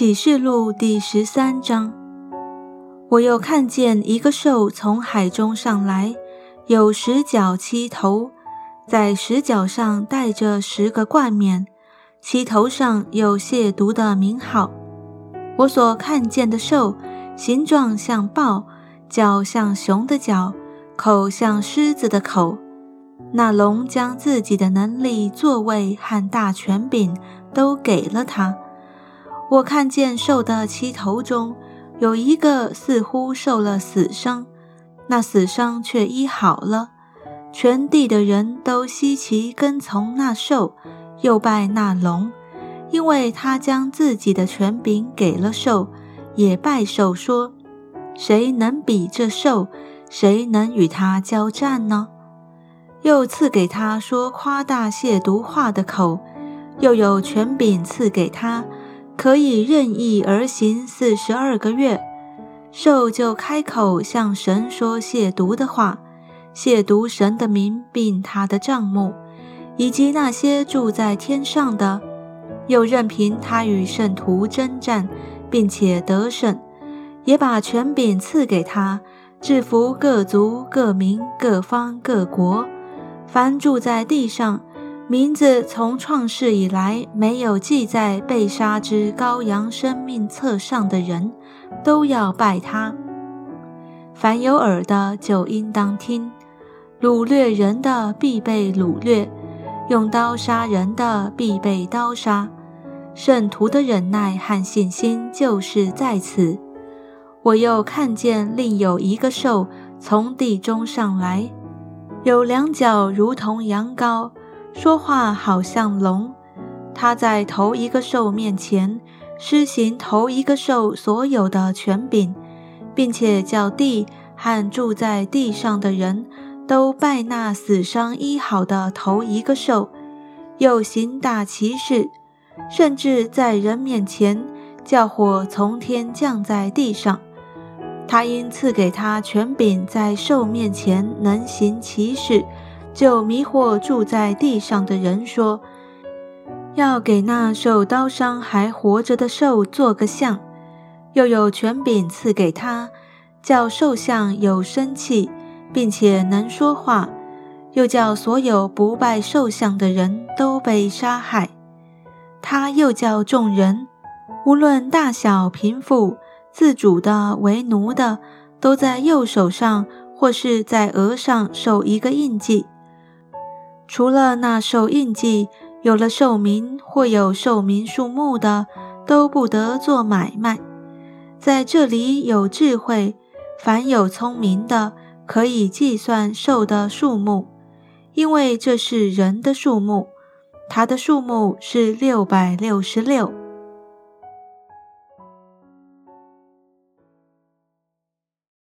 启示录第十三章，我又看见一个兽从海中上来，有十角七头，在十角上带着十个冠冕，其头上有亵渎的名号。我所看见的兽，形状像豹，脚像熊的脚，口像狮子的口。那龙将自己的能力、座位和大权柄都给了他。我看见兽的七头中有一个似乎受了死伤，那死伤却医好了。全地的人都稀奇跟从那兽，又拜那龙，因为他将自己的权柄给了兽，也拜兽说：“谁能比这兽？谁能与他交战呢？”又赐给他说夸大亵渎话的口，又有权柄赐给他。可以任意而行四十二个月，兽就开口向神说亵渎的话，亵渎神的名，并他的帐目，以及那些住在天上的，又任凭他与圣徒征战，并且得胜，也把权柄赐给他，制服各族、各民、各方、各国，凡住在地上。名字从创世以来没有记在被杀之羔羊生命册上的人，都要拜他。凡有耳的就应当听。掳掠人的必被掳掠，用刀杀人的必被刀杀。圣徒的忍耐和信心就是在此。我又看见另有一个兽从地中上来，有两脚如同羊羔。说话好像龙，他在头一个兽面前施行头一个兽所有的权柄，并且叫地和住在地上的人都拜那死伤医好的头一个兽，又行大奇事，甚至在人面前叫火从天降在地上。他因赐给他权柄，在兽面前能行奇事。就迷惑住在地上的人说：“要给那受刀伤还活着的兽做个像，又有权柄赐给他，叫兽像有生气，并且能说话；又叫所有不拜兽像的人都被杀害。他又叫众人，无论大小贫富，自主的为奴的，都在右手上或是在额上受一个印记。”除了那受印记、有了寿名或有寿名数目的，都不得做买卖。在这里有智慧，凡有聪明的，可以计算寿的数目，因为这是人的数目。他的数目是六百六十六。